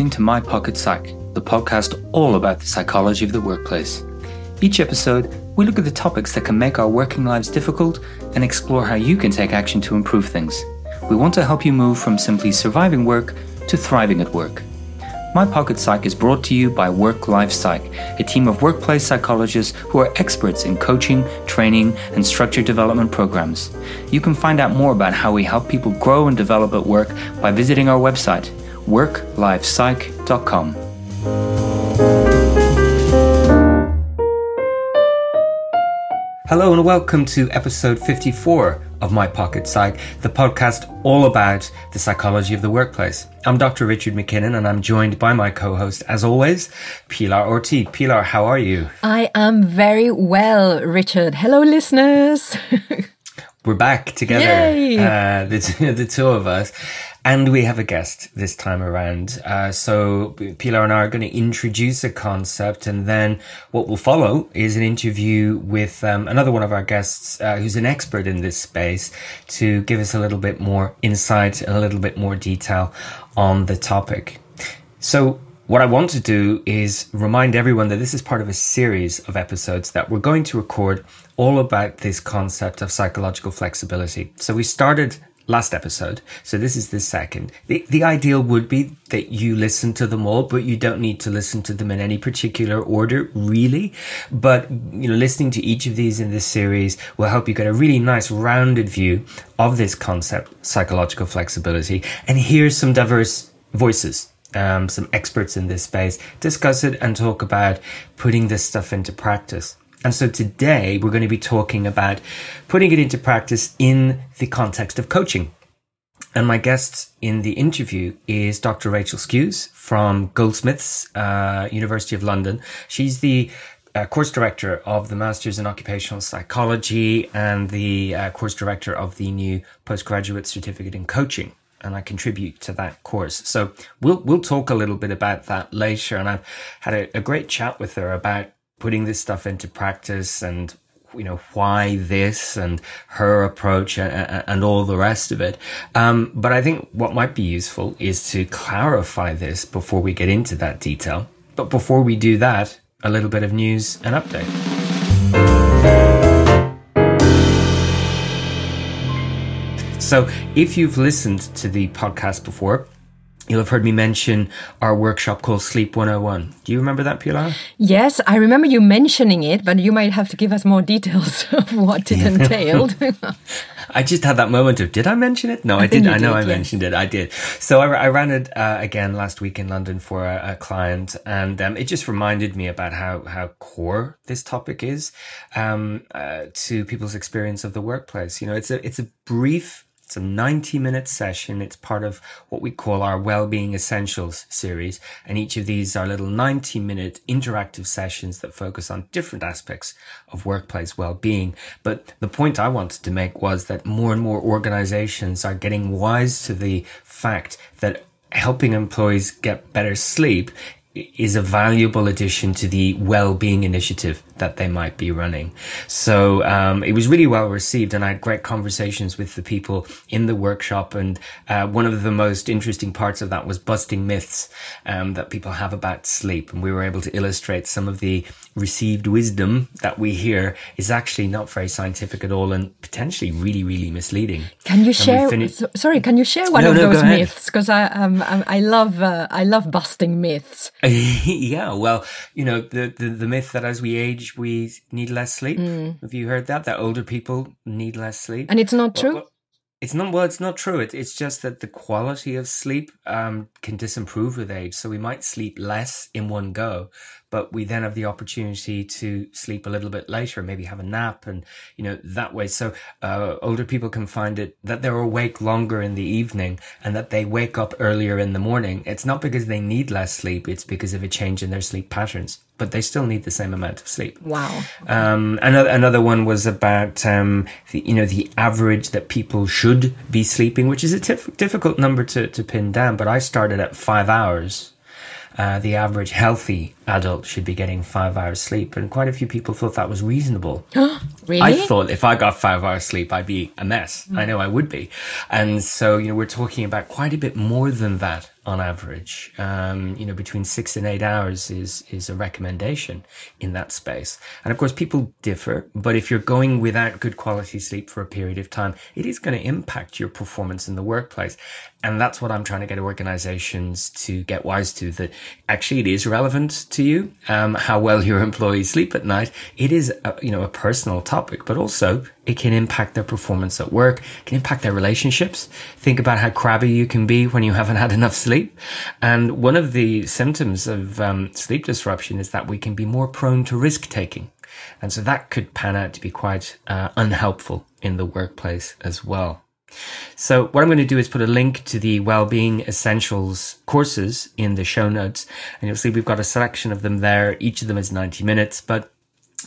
listening to My Pocket Psych, the podcast all about the psychology of the workplace. Each episode, we look at the topics that can make our working lives difficult and explore how you can take action to improve things. We want to help you move from simply surviving work to thriving at work. My Pocket Psych is brought to you by Work Life Psych, a team of workplace psychologists who are experts in coaching, training, and structured development programs. You can find out more about how we help people grow and develop at work by visiting our website, worklifepsych.com. Hello and welcome to episode 54 of My Pocket Psych, the podcast all about the psychology of the workplace. I'm Dr. Richard MacKinnon and I'm joined by my co-host, as always, Pilar Orti. Pilar, how are you? I am very well, Richard. Hello, listeners. We're back together, uh, the, the two of us. And we have a guest this time around. Uh, so Pilar and I are going to introduce a concept and then what will follow is an interview with um, another one of our guests uh, who's an expert in this space to give us a little bit more insight a little bit more detail on the topic. So what I want to do is remind everyone that this is part of a series of episodes that we're going to record all about this concept of psychological flexibility. So we started last episode. So this is the second. The, the ideal would be that you listen to them all, but you don't need to listen to them in any particular order, really. But, you know, listening to each of these in this series will help you get a really nice rounded view of this concept, psychological flexibility, and hear some diverse voices. Um, some experts in this space discuss it and talk about putting this stuff into practice. And so today we're going to be talking about putting it into practice in the context of coaching. And my guest in the interview is Dr. Rachel Skews from Goldsmiths, uh, University of London. She's the uh, course director of the Masters in Occupational Psychology and the uh, course director of the new postgraduate certificate in coaching. And I contribute to that course. So we'll, we'll talk a little bit about that later. And I've had a, a great chat with her about putting this stuff into practice and you know why this and her approach and, and all the rest of it. Um, but i think what might be useful is to clarify this before we get into that detail. But before we do that a little bit of news and update. So if you've listened to the podcast before You'll have heard me mention our workshop called Sleep 101. Do you remember that, Pilar? Yes, I remember you mentioning it, but you might have to give us more details of what it entailed. I just had that moment of, did I mention it? No, I, I didn't. I know did, I yes. mentioned it. I did. So I, I ran it uh, again last week in London for a, a client, and um, it just reminded me about how, how core this topic is um, uh, to people's experience of the workplace. You know, it's a, it's a brief it's a 90 minute session. It's part of what we call our Wellbeing Essentials series. And each of these are little 90 minute interactive sessions that focus on different aspects of workplace well-being. But the point I wanted to make was that more and more organizations are getting wise to the fact that helping employees get better sleep is a valuable addition to the well-being initiative that they might be running. So um, it was really well received, and I had great conversations with the people in the workshop. And uh, one of the most interesting parts of that was busting myths um, that people have about sleep, and we were able to illustrate some of the received wisdom that we hear is actually not very scientific at all, and potentially really, really misleading. Can you share? So, sorry, can you share one no, of no, those myths? Because I um, I love uh, I love busting myths. yeah, well, you know the, the the myth that as we age we need less sleep. Mm. Have you heard that? That older people need less sleep. And it's not true? Well, it's not well. It's not true. It, it's just that the quality of sleep um, can disimprove with age. So we might sleep less in one go, but we then have the opportunity to sleep a little bit later, maybe have a nap, and you know that way. So uh, older people can find it that they're awake longer in the evening and that they wake up earlier in the morning. It's not because they need less sleep; it's because of a change in their sleep patterns but they still need the same amount of sleep. Wow. Um, another another one was about um, the, you know the average that people should be sleeping, which is a tif- difficult number to, to pin down. But I started at five hours. Uh, the average healthy adult should be getting five hours sleep, and quite a few people thought that was reasonable. really? I thought if I got five hours sleep, I'd be a mess. Mm. I know I would be, and so you know we're talking about quite a bit more than that on average. Um, you know, between six and eight hours is is a recommendation in that space. And of course, people differ. But if you're going without good quality sleep for a period of time, it is going to impact your performance in the workplace. And that's what I'm trying to get organizations to get wise to that actually it is relevant to you, um, how well your employees sleep at night. It is, a, you know, a personal topic, but also it can impact their performance at work, can impact their relationships. Think about how crabby you can be when you haven't had enough sleep. And one of the symptoms of um, sleep disruption is that we can be more prone to risk taking. And so that could pan out to be quite uh, unhelpful in the workplace as well. So what I'm going to do is put a link to the Wellbeing Essentials courses in the show notes. And you'll see we've got a selection of them there. Each of them is 90 minutes, but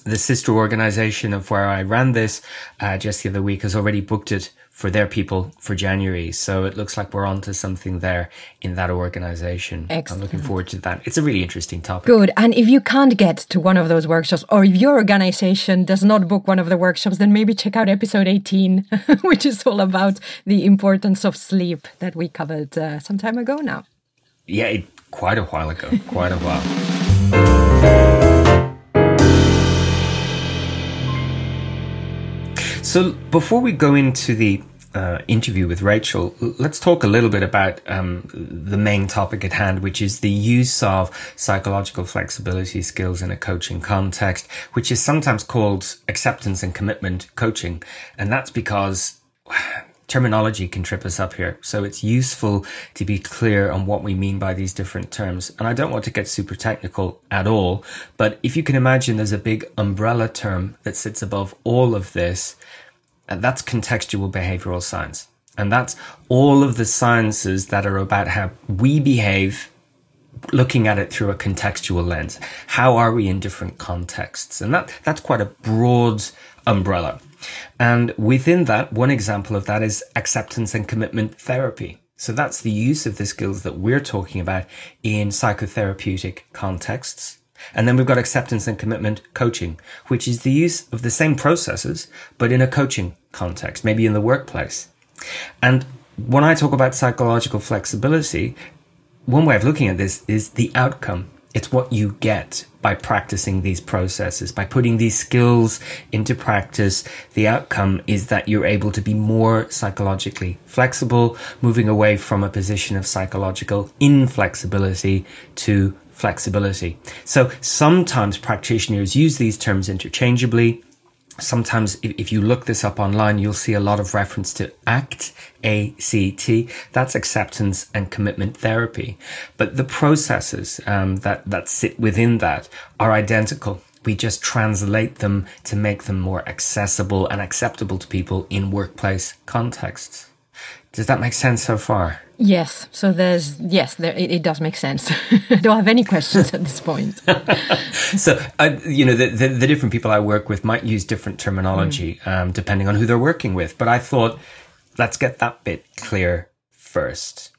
the sister organization of where I ran this uh, just the other week has already booked it for their people for January. So it looks like we're onto something there in that organization. Excellent. I'm looking forward to that. It's a really interesting topic. Good. And if you can't get to one of those workshops or if your organization does not book one of the workshops, then maybe check out episode 18, which is all about the importance of sleep that we covered uh, some time ago now. Yeah, it, quite a while ago. quite a while. So before we go into the uh, interview with Rachel, let's talk a little bit about um, the main topic at hand, which is the use of psychological flexibility skills in a coaching context, which is sometimes called acceptance and commitment coaching. And that's because terminology can trip us up here. So it's useful to be clear on what we mean by these different terms. And I don't want to get super technical at all, but if you can imagine there's a big umbrella term that sits above all of this, that's contextual behavioral science. And that's all of the sciences that are about how we behave looking at it through a contextual lens. How are we in different contexts? And that, that's quite a broad umbrella. And within that, one example of that is acceptance and commitment therapy. So that's the use of the skills that we're talking about in psychotherapeutic contexts. And then we've got acceptance and commitment coaching, which is the use of the same processes, but in a coaching context, maybe in the workplace. And when I talk about psychological flexibility, one way of looking at this is the outcome. It's what you get by practicing these processes, by putting these skills into practice. The outcome is that you're able to be more psychologically flexible, moving away from a position of psychological inflexibility to flexibility. So sometimes practitioners use these terms interchangeably. Sometimes if you look this up online, you'll see a lot of reference to ACT, A-C-T. That's acceptance and commitment therapy. But the processes um, that, that sit within that are identical. We just translate them to make them more accessible and acceptable to people in workplace contexts. Does that make sense so far? Yes. So there's yes, there, it, it, does make sense. I don't have any questions at this point. so uh, you know the, the, the different people I work with might use different terminology mm. um, depending on who they're working with. But I thought let's get that bit clear first.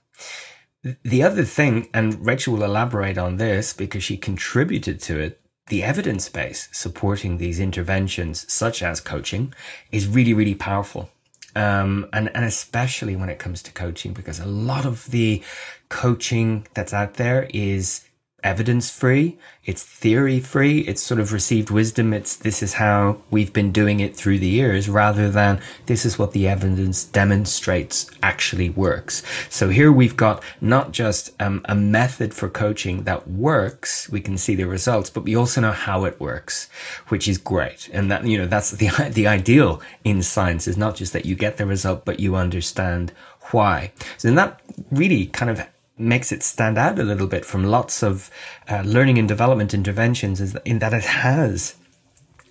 The other thing, and Rachel will elaborate on this because she contributed to it, the evidence base supporting these interventions, such as coaching, is really, really powerful. Um, and, and especially when it comes to coaching, because a lot of the coaching that's out there is evidence free. It's theory free. It's sort of received wisdom. It's this is how we've been doing it through the years rather than this is what the evidence demonstrates actually works. So here we've got not just um, a method for coaching that works. We can see the results, but we also know how it works, which is great. And that, you know, that's the, the ideal in science is not just that you get the result, but you understand why. So then that really kind of makes it stand out a little bit from lots of uh, learning and development interventions is in that it has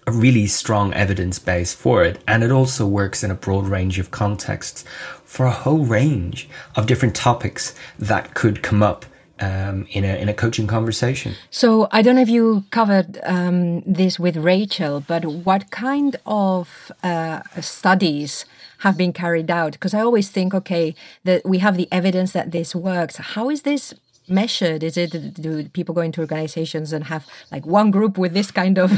a really strong evidence base for it and it also works in a broad range of contexts for a whole range of different topics that could come up um, in a in a coaching conversation. So I don't know if you covered um, this with Rachel, but what kind of uh, studies have been carried out? Because I always think, okay, that we have the evidence that this works. How is this measured? Is it do people go into organizations and have like one group with this kind of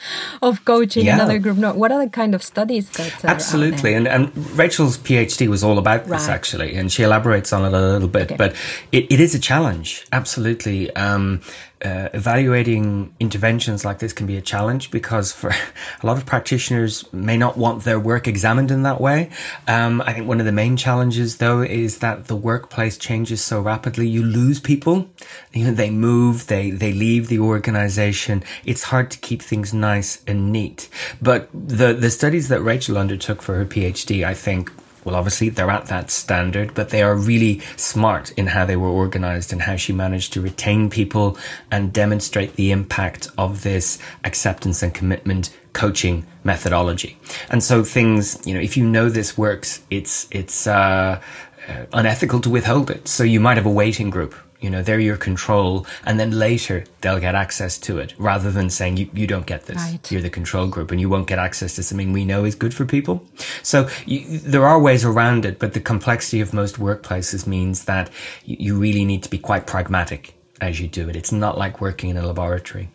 of coaching, yeah. another group not? What are the kind of studies that absolutely? And and Rachel's PhD was all about this actually, and she elaborates on it a little bit. Okay. But it, it is a challenge, absolutely. Um, uh, evaluating interventions like this can be a challenge because for a lot of practitioners may not want their work examined in that way. Um, I think one of the main challenges though is that the workplace changes so rapidly. You lose people, you know, they move, they, they leave the organization. It's hard to keep things nice and neat. But the, the studies that Rachel undertook for her PhD, I think well, obviously they're at that standard, but they are really smart in how they were organized and how she managed to retain people and demonstrate the impact of this acceptance and commitment coaching methodology. And so things, you know, if you know this works, it's, it's, uh, uh unethical to withhold it. So you might have a waiting group you know, they're your control, and then later they'll get access to it rather than saying, you, you don't get this. Right. You're the control group and you won't get access to something we know is good for people. So you, there are ways around it, but the complexity of most workplaces means that you, really need to be quite pragmatic as you do it. It's not like working in a laboratory.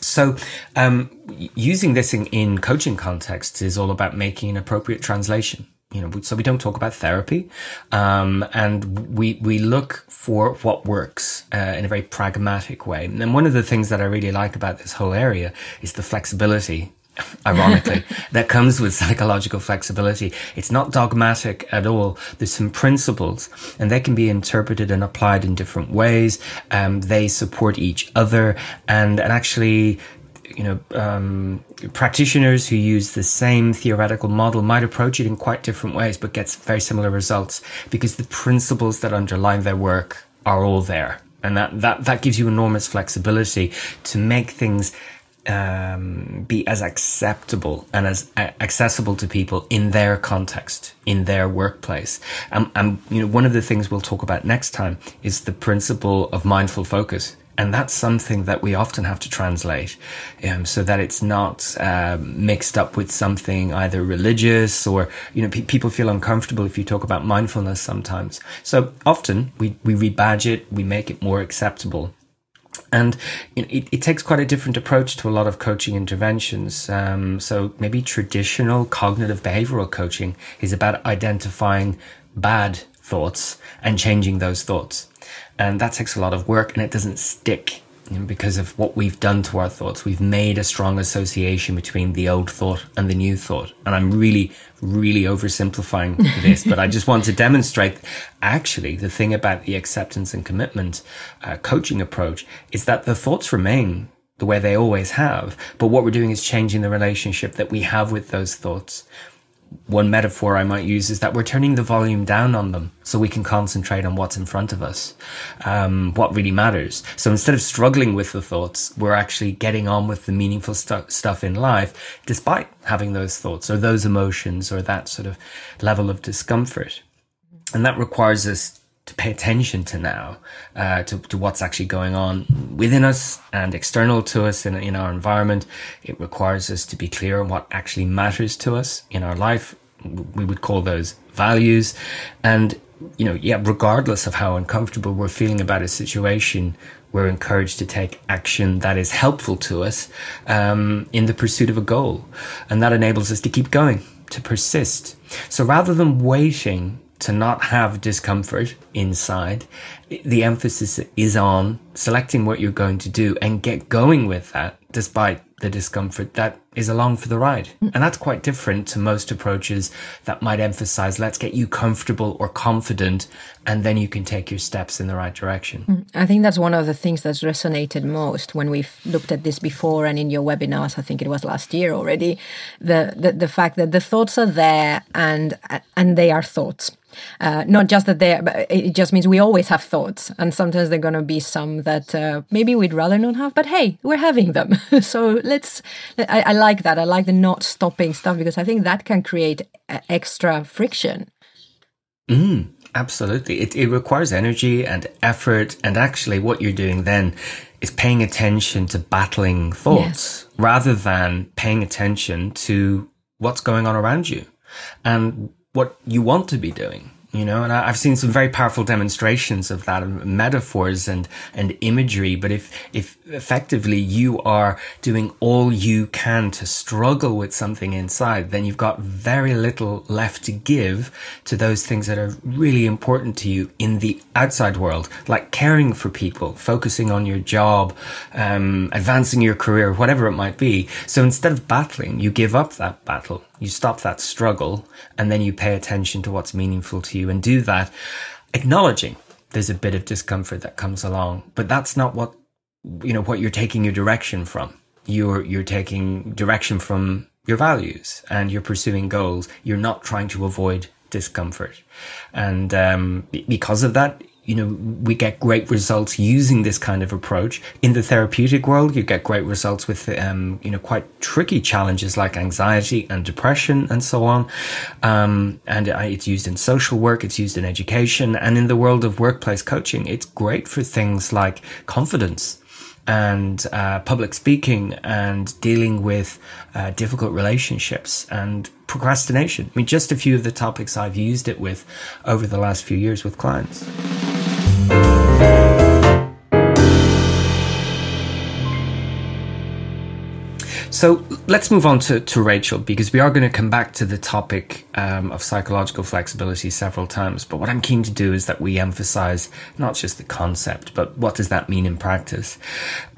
So, um, using this in, in coaching contexts is all about making an appropriate translation you know, so we don't talk about therapy, um, and we we look for what works uh, in a very pragmatic way. And one of the things that I really like about this whole area is the flexibility. Ironically, that comes with psychological flexibility. It's not dogmatic at all. There's some principles, and they can be interpreted and applied in different ways. Um, they support each other, and and actually you know, um, practitioners who use the same theoretical model might approach it in quite different ways, but gets very similar results because the principles that underlie their work are all there. And that, that, that gives you enormous flexibility to make things um, be as acceptable and as accessible to people in their context, in their workplace. And, and, you know, one of the things we'll talk about next time is the principle of mindful focus. And that's something that we often have to translate um, so that it's not uh, mixed up with something either religious or, you know, pe- people feel uncomfortable if you talk about mindfulness sometimes. So often we, we rebadge it, we make it more acceptable. And it, it, takes quite a different approach to a lot of coaching interventions. Um, so maybe traditional cognitive behavioral coaching is about identifying bad thoughts and changing those thoughts. And that takes a lot of work and it doesn't stick because of what we've done to our thoughts. We've made a strong association between the old thought and the new thought. And I'm really, really oversimplifying this, but I just want to demonstrate actually the thing about the acceptance and commitment uh, coaching approach is that the thoughts remain the way they always have. But what we're doing is changing the relationship that we have with those thoughts one metaphor I might use is that we're turning the volume down on them so we can concentrate on what's in front of us, um, what really matters. So instead of struggling with the thoughts, we're actually getting on with the meaningful stu- stuff in life, despite having those thoughts or those emotions or that sort of level of discomfort. And that requires us to pay attention to now, uh, to, to what's actually going on within us and external to us in, in our environment. It requires us to be clear on what actually matters to us in our life. We would call those values. And, you know, yeah, regardless of how uncomfortable we're feeling about a situation, we're encouraged to take action that is helpful to us um, in the pursuit of a goal. And that enables us to keep going, to persist. So rather than waiting to not have discomfort inside. The emphasis is on selecting what you're going to do and get going with that despite the discomfort that is along for the ride. And that's quite different to most approaches that might emphasize let's get you comfortable or confident and then you can take your steps in the right direction. Mm, I think that's one of the things that's resonated most when we've looked at this before and in your webinars, I think it was last year already, the the, the fact that the thoughts are there and and they are thoughts uh, not just that they, it just means we always have thoughts, and sometimes they're going to be some that uh, maybe we'd rather not have. But hey, we're having them, so let's. I, I, like that. I like the not stopping stuff because I think that can create uh, extra friction. Mm, absolutely, it it requires energy and effort, and actually, what you're doing then is paying attention to battling thoughts yes. rather than paying attention to what's going on around you and what you want to be doing. you know, and I, have seen some very powerful demonstrations of that, metaphors and, and imagery. But if, if effectively you are doing all you can to struggle with something inside, then you've got very little left to give to those things that are really important to you in the outside world, like caring for people, focusing on your job, um, advancing your career, whatever it might be. So instead of battling, you give up that battle you stop that struggle and then you pay attention to what's meaningful to you and do that acknowledging there's a bit of discomfort that comes along. But that's not what you know what you're taking your direction from. You're you're taking direction from your values and you're pursuing goals. You're not trying to avoid discomfort. And um, because of that you know, we get great results using this kind of approach. In the therapeutic world, you get great results with, um, you know, quite tricky challenges like anxiety and depression and so on. Um, and it's used in social work, it's used in education, and in the world of workplace coaching, it's great for things like confidence and uh, public speaking and dealing with uh, difficult relationships and procrastination. I mean, just a few of the topics I've used it with over the last few years with clients. Música So let's move on to, to Rachel because we are going to come back to the topic um, of psychological flexibility several times. But what I'm keen to do is that we emphasize not just the concept, but what does that mean in practice?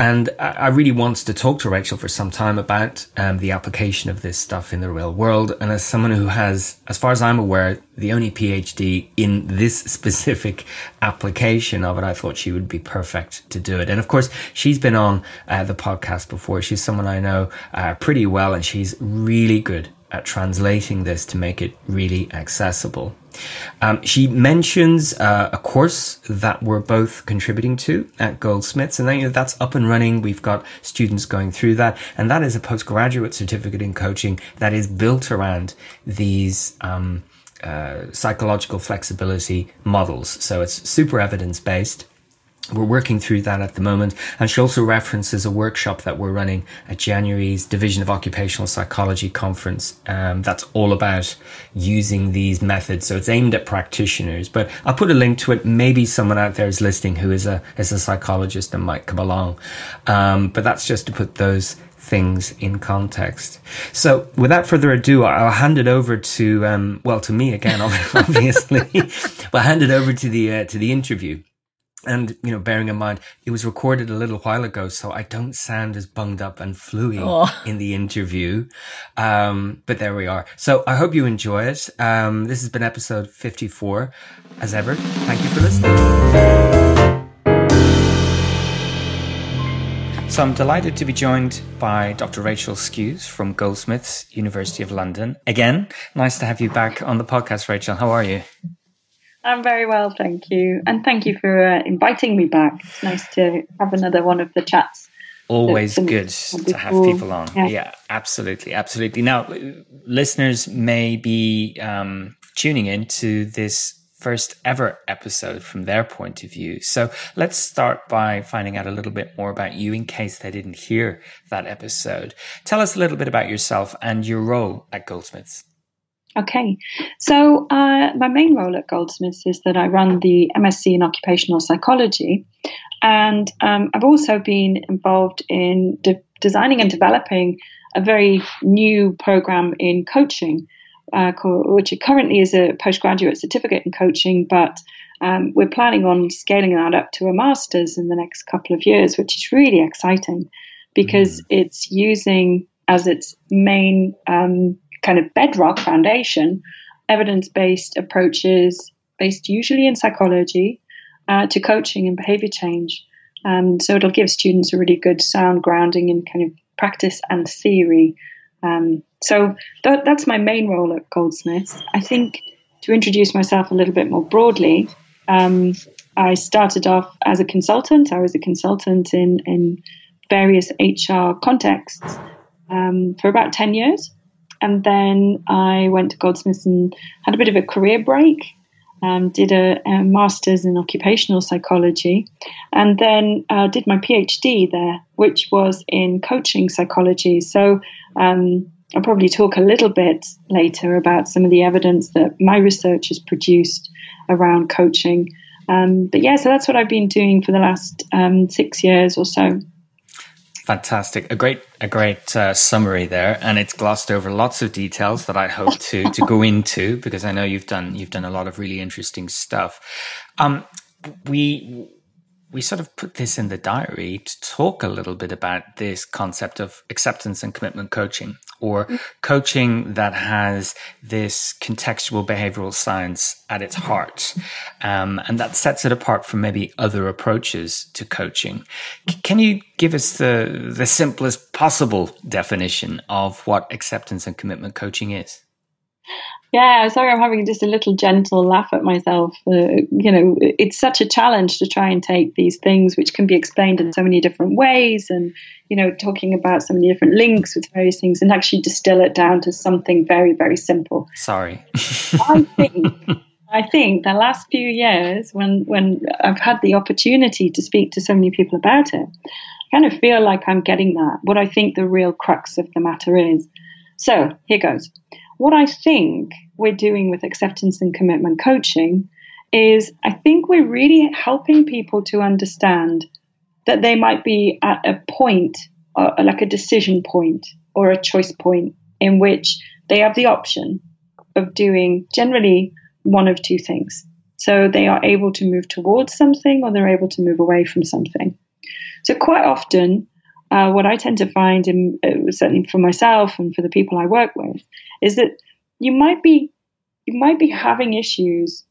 And I, I really wanted to talk to Rachel for some time about um, the application of this stuff in the real world. And as someone who has, as far as I'm aware, the only PhD in this specific application of it, I thought she would be perfect to do it. And of course, she's been on uh, the podcast before. She's someone I know uh, pretty well, and she's really good at translating this to make it really accessible. Um, she mentions uh, a course that we're both contributing to at Goldsmiths, and then, you know, that's up and running. We've got students going through that, and that is a postgraduate certificate in coaching that is built around these. Um, uh, psychological flexibility models. So it's super evidence based. We're working through that at the moment. And she also references a workshop that we're running at January's Division of Occupational Psychology conference. Um, that's all about using these methods. So it's aimed at practitioners, but I'll put a link to it. Maybe someone out there is listening who is a, is a psychologist and might come along. Um, but that's just to put those things in context. So without further ado, I'll hand it over to, um, well, to me again, obviously, but hand it over to the, uh, to the interview and you know bearing in mind it was recorded a little while ago so i don't sound as bunged up and fluey oh. in the interview. Um, but there we are. So i hope you enjoy it. Um, this has been episode 54 as ever. Thank you for listening. So i'm delighted to be joined by dr rachel skews from goldsmiths university of london. Again nice to have you back on the podcast rachel. How are you I'm very well, thank you. And thank you for uh, inviting me back. It's nice to have another one of the chats. Always good to have people on. Yeah. yeah. absolutely. Absolutely. Now, listeners may be um, tuning in to this first ever episode from their point of view. So let's start by finding out a little bit more about you in case they didn't hear that episode. Tell us a little bit about yourself and your role at Goldsmiths. Okay, so uh, my main role at Goldsmiths is that I run the MSc in Occupational Psychology, and um, I've also been involved in de- designing and developing a very new program in coaching, uh, called, which currently is a postgraduate certificate in coaching, but um, we're planning on scaling that up to a master's in the next couple of years, which is really exciting because mm. it's using as its main um, kind of bedrock foundation, evidence based approaches based usually in psychology uh, to coaching and behavior change. Um, so it'll give students a really good sound grounding in kind of practice and theory. Um, so th- that's my main role at Goldsmiths. I think to introduce myself a little bit more broadly, um, I started off as a consultant. I was a consultant in, in various HR contexts um, for about 10 years. And then I went to Goldsmiths and had a bit of a career break. Um, did a, a, master's in occupational psychology, and then uh, did my PhD there, which was in coaching psychology. So um, I'll probably talk a little bit later about some of the evidence that my research has produced around coaching. Um, but yeah, so that's what I've been doing for the last um, six years or so. Fantastic, a great, a great uh, summary there, and it's glossed over lots of details that I hope to to go into because I know you've done you've done a lot of really interesting stuff. Um, we we sort of put this in the diary to talk a little bit about this concept of acceptance and commitment coaching or mm-hmm. coaching that has this contextual behavioral science at its mm-hmm. heart. Um, and that sets it apart from maybe other approaches to coaching. C- mm-hmm. can you give us the, the simplest possible definition of what acceptance and commitment coaching is? Yeah, sorry, I'm having just a little gentle laugh at myself. Uh, you know, it's such a challenge to try and take these things, which can be explained in so many different ways, and you know, talking about so many different links with various things, and actually distill it down to something very, very simple. Sorry, I think. I think the last few years, when when I've had the opportunity to speak to so many people about it, I kind of feel like I'm getting that. What I think the real crux of the matter is. So here goes. What I think we're doing with acceptance and commitment coaching is I think we're really helping people to understand that they might be at a point, uh, like a decision point or a choice point, in which they have the option of doing generally one of two things. So they are able to move towards something or they're able to move away from something. So quite often, uh, what I tend to find, in, uh, certainly for myself and for the people I work with, is that you might be you might be having issues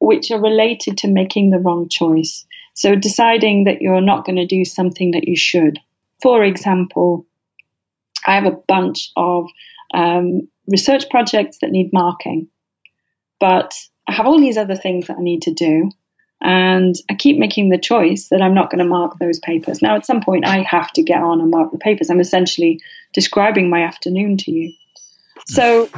which are related to making the wrong choice. So deciding that you're not going to do something that you should. For example, I have a bunch of um, research projects that need marking, but I have all these other things that I need to do. And I keep making the choice that I'm not going to mark those papers. Now, at some point, I have to get on and mark the papers. I'm essentially describing my afternoon to you. So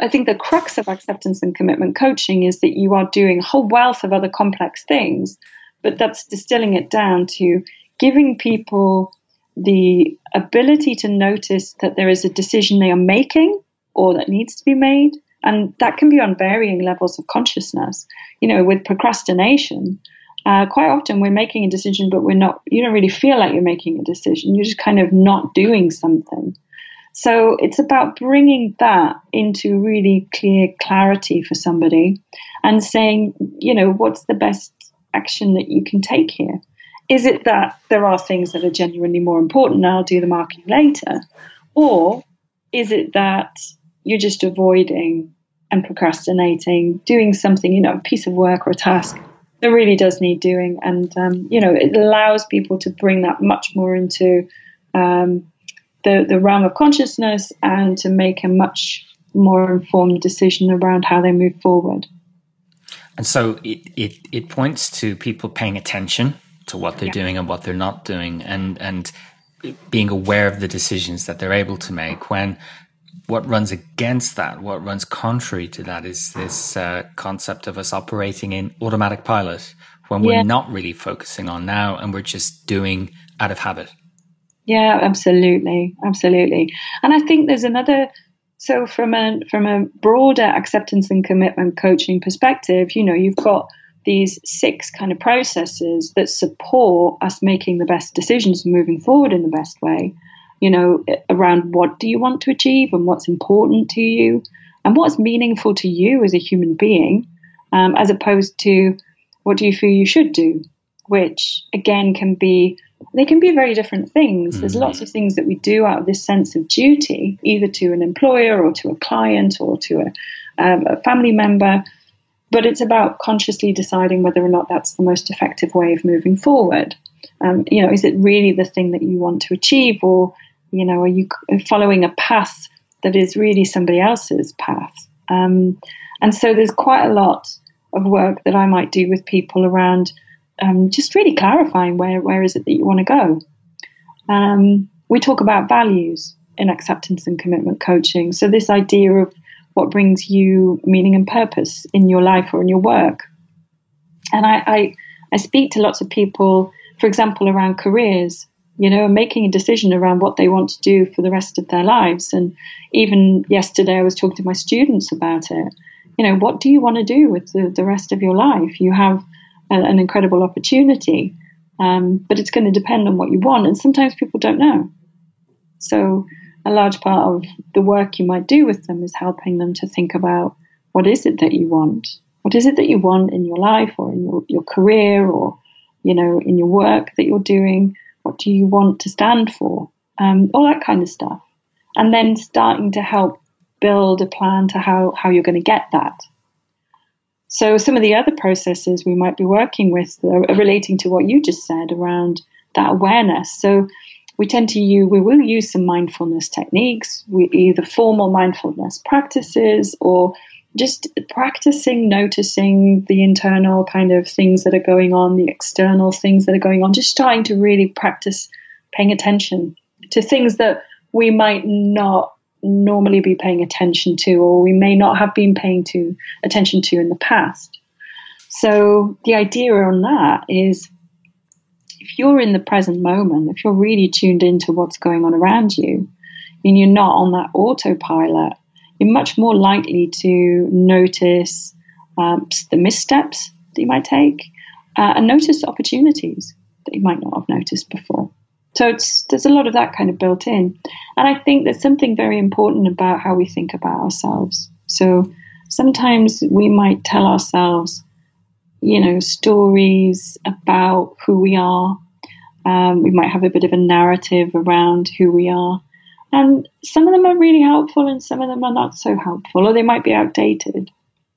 I think the crux of acceptance and commitment coaching is that you are doing a whole wealth of other complex things, but that's distilling it down to giving people the ability to notice that there is a decision they are making or that needs to be made. And that can be on varying levels of consciousness. You know, with procrastination, uh, quite often we're making a decision, but we're not, you don't really feel like you're making a decision. You're just kind of not doing something. So it's about bringing that into really clear clarity for somebody and saying, you know, what's the best action that you can take here? Is it that there are things that are genuinely more important and I'll do the marking later? Or is it that you're just avoiding and procrastinating, doing something, you know, a piece of work or a task that really does need doing? And, um, you know, it allows people to bring that much more into um, the, the realm of consciousness and to make a much more informed decision around how they move forward. And so it, it, it points to people paying attention to what they're yeah. doing and what they're not doing and, and being aware of the decisions that they're able to make when what runs against that, what runs contrary to that is this uh, concept of us operating in automatic pilot when we're yeah. not really focusing on now and we're just doing out of habit. Yeah, absolutely, absolutely. And I think there's another. So from a from a broader acceptance and commitment coaching perspective, you know, you've got these six kind of processes that support us making the best decisions and moving forward in the best way. You know, around what do you want to achieve and what's important to you and what's meaningful to you as a human being, um, as opposed to what do you feel you should do, which again can be they can be very different things. Mm-hmm. There's lots of things that we do out of this sense of duty, either to an employer or to a client or to a, um, a family member. But it's about consciously deciding whether or not that's the most effective way of moving forward. Um, you know, is it really the thing that you want to achieve, or you know, are you following a path that is really somebody else's path? Um, and so there's quite a lot of work that I might do with people around um, just really clarifying where where is it that you want to go. Um, we talk about values in acceptance and commitment coaching. So this idea of what brings you meaning and purpose in your life or in your work. And I, I, I speak to lots of people, for example, around careers. You know, making a decision around what they want to do for the rest of their lives. And even yesterday, I was talking to my students about it. You know, what do you want to do with the, the rest of your life? You have a, an incredible opportunity, um, but it's going to depend on what you want. And sometimes people don't know. So, a large part of the work you might do with them is helping them to think about what is it that you want? What is it that you want in your life or in your, your career or, you know, in your work that you're doing? Do you want to stand for? Um, all that kind of stuff. And then starting to help build a plan to how, how you're going to get that. So some of the other processes we might be working with are relating to what you just said around that awareness. So we tend to use, we will use some mindfulness techniques, we, either formal mindfulness practices or just practicing noticing the internal kind of things that are going on, the external things that are going on, just trying to really practice paying attention to things that we might not normally be paying attention to or we may not have been paying to attention to in the past. So the idea on that is if you're in the present moment, if you're really tuned into what's going on around you, and you're not on that autopilot, you're much more likely to notice um, the missteps that you might take uh, and notice opportunities that you might not have noticed before. So there's a lot of that kind of built in. And I think there's something very important about how we think about ourselves. So sometimes we might tell ourselves, you know, stories about who we are. Um, we might have a bit of a narrative around who we are. And some of them are really helpful and some of them are not so helpful, or they might be outdated.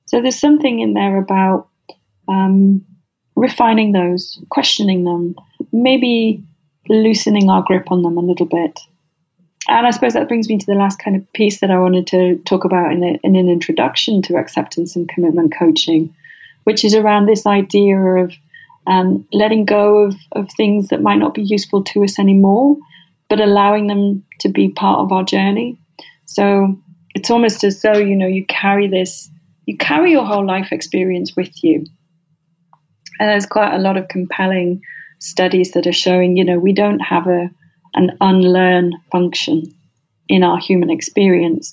So there's something in there about um, refining those, questioning them, maybe loosening our grip on them a little bit. And I suppose that brings me to the last kind of piece that I wanted to talk about in, a, in an introduction to acceptance and commitment coaching, which is around this idea of um, letting go of, of things that might not be useful to us anymore but allowing them to be part of our journey. So it's almost as though, you know, you carry this, you carry your whole life experience with you. And there's quite a lot of compelling studies that are showing, you know, we don't have a an unlearn function in our human experience.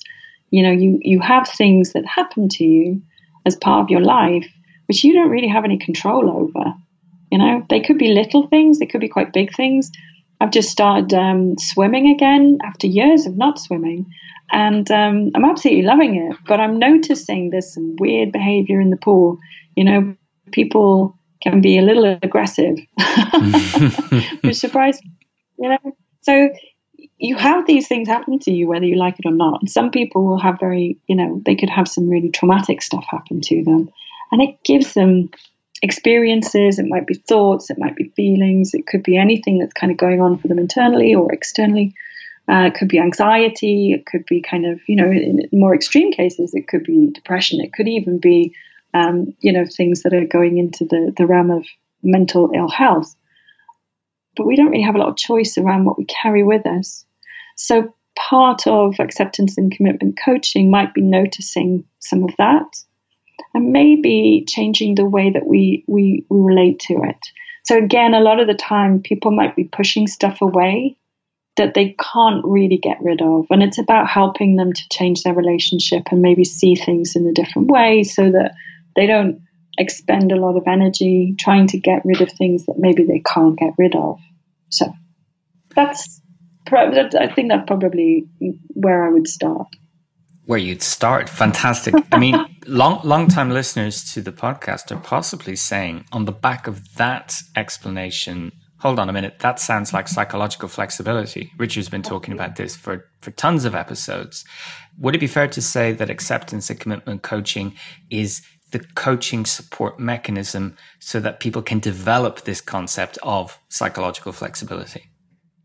You know, you, you have things that happen to you as part of your life, which you don't really have any control over. You know, they could be little things, they could be quite big things, I've just started um, swimming again after years of not swimming, and um, I'm absolutely loving it. But I'm noticing there's some weird behavior in the pool. You know, people can be a little aggressive, which surprised you know. So you have these things happen to you whether you like it or not. And some people will have very, you know, they could have some really traumatic stuff happen to them, and it gives them experiences, it might be thoughts, it might be feelings, it could be anything that's kind of going on for them internally or externally. Uh, it could be anxiety, it could be kind of, you know, in more extreme cases, it could be depression, it could even be, um, you know, things that are going into the, the realm of mental ill health. But we don't really have a lot of choice around what we carry with us. So part of acceptance and commitment coaching might be noticing some of that and maybe changing the way that we, we, we relate to it. So again, a lot of the time people might be pushing stuff away that they can't really get rid of. And it's about helping them to change their relationship and maybe see things in a different way so that they don't expend a lot of energy trying to get rid of things that maybe they can't get rid of. So that's, I think that's probably where I would start where you'd start. Fantastic. I mean, long long time listeners to the podcast are possibly saying on the back of that explanation, hold on a minute, that sounds like psychological flexibility. Richard's been talking about this for, for tons of episodes. Would it be fair to say that acceptance and commitment coaching is the coaching support mechanism so that people can develop this concept of psychological flexibility?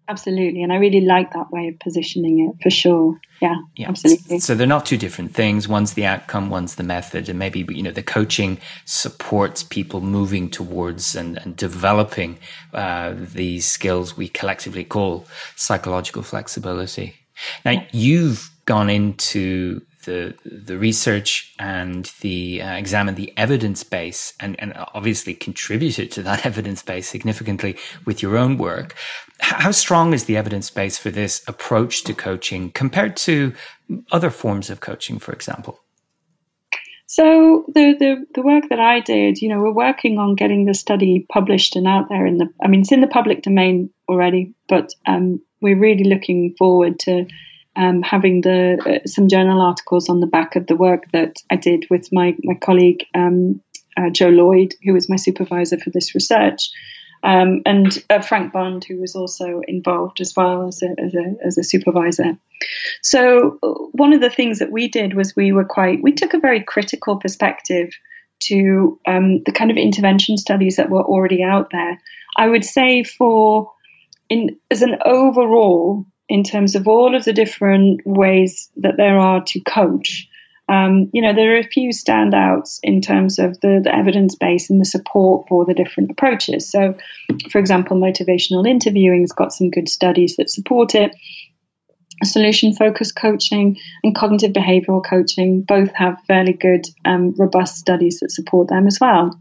Absolutely. And I really like that way of positioning it for sure. Yeah, yeah, absolutely. So they're not two different things. One's the outcome, one's the method. And maybe, you know, the coaching supports people moving towards and, and developing uh, these skills we collectively call psychological flexibility. Now, yeah. you've gone into the the research and the uh, examine the evidence base and and obviously contributed to that evidence base significantly with your own work. How strong is the evidence base for this approach to coaching compared to other forms of coaching, for example? So the, the the work that I did, you know, we're working on getting the study published and out there in the. I mean, it's in the public domain already, but um, we're really looking forward to um, having the uh, some journal articles on the back of the work that I did with my my colleague um, uh, Joda Lloyd, who was my supervisor for this research, um, and uh, Frank Bond, who was also involved as well as a, as a, as a supervisor. So one of the things that we did was we were quite we took a very critical perspective to um, the kind of intervention studies that were already out there. I would say for in as an overall in terms of all of the different ways that there are to coach. Um, you know, there are a few standouts in terms of the, the, evidence base and the support for the different approaches. So, for example, motivational interviewing has got some good studies that support it. Solution focused coaching and cognitive behavioral coaching both have fairly good, um, robust studies that support them as well.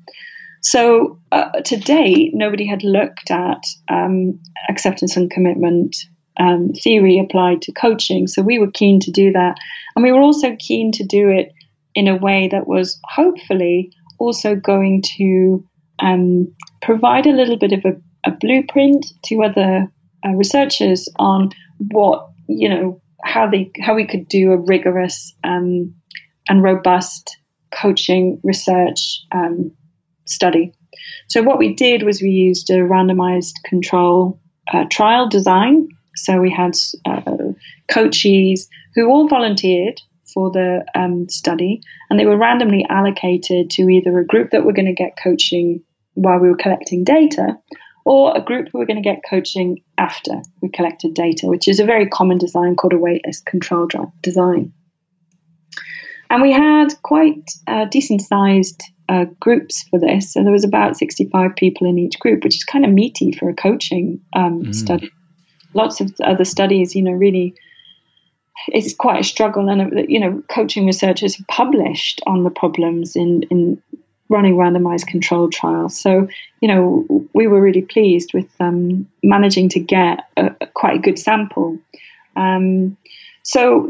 So, uh, to date, nobody had looked at um, acceptance and commitment um, theory applied to coaching. So we were keen to do that. And we were also keen to do it in a way that was hopefully also going to um, provide a little bit of a, a blueprint to other uh, researchers on what, you know, how they how we could do a rigorous um, and robust coaching research um, study. So what we did was we used a randomized control uh, trial design so we had uh, coaches who all volunteered for the um, study, and they were randomly allocated to either a group that were going to get coaching while we were collecting data, or a group who were going to get coaching after we collected data, which is a very common design called a waitlist control design. And we had quite uh, decent sized uh, groups for this. So there was about 65 people in each group, which is kind of meaty for a coaching um, mm. study lots of other studies, you know, really it's quite a struggle. And, you know, coaching researchers have published on the problems in, in running randomized controlled trials. So, you know, we were really pleased with um, managing to get a, a quite a good sample. Um, so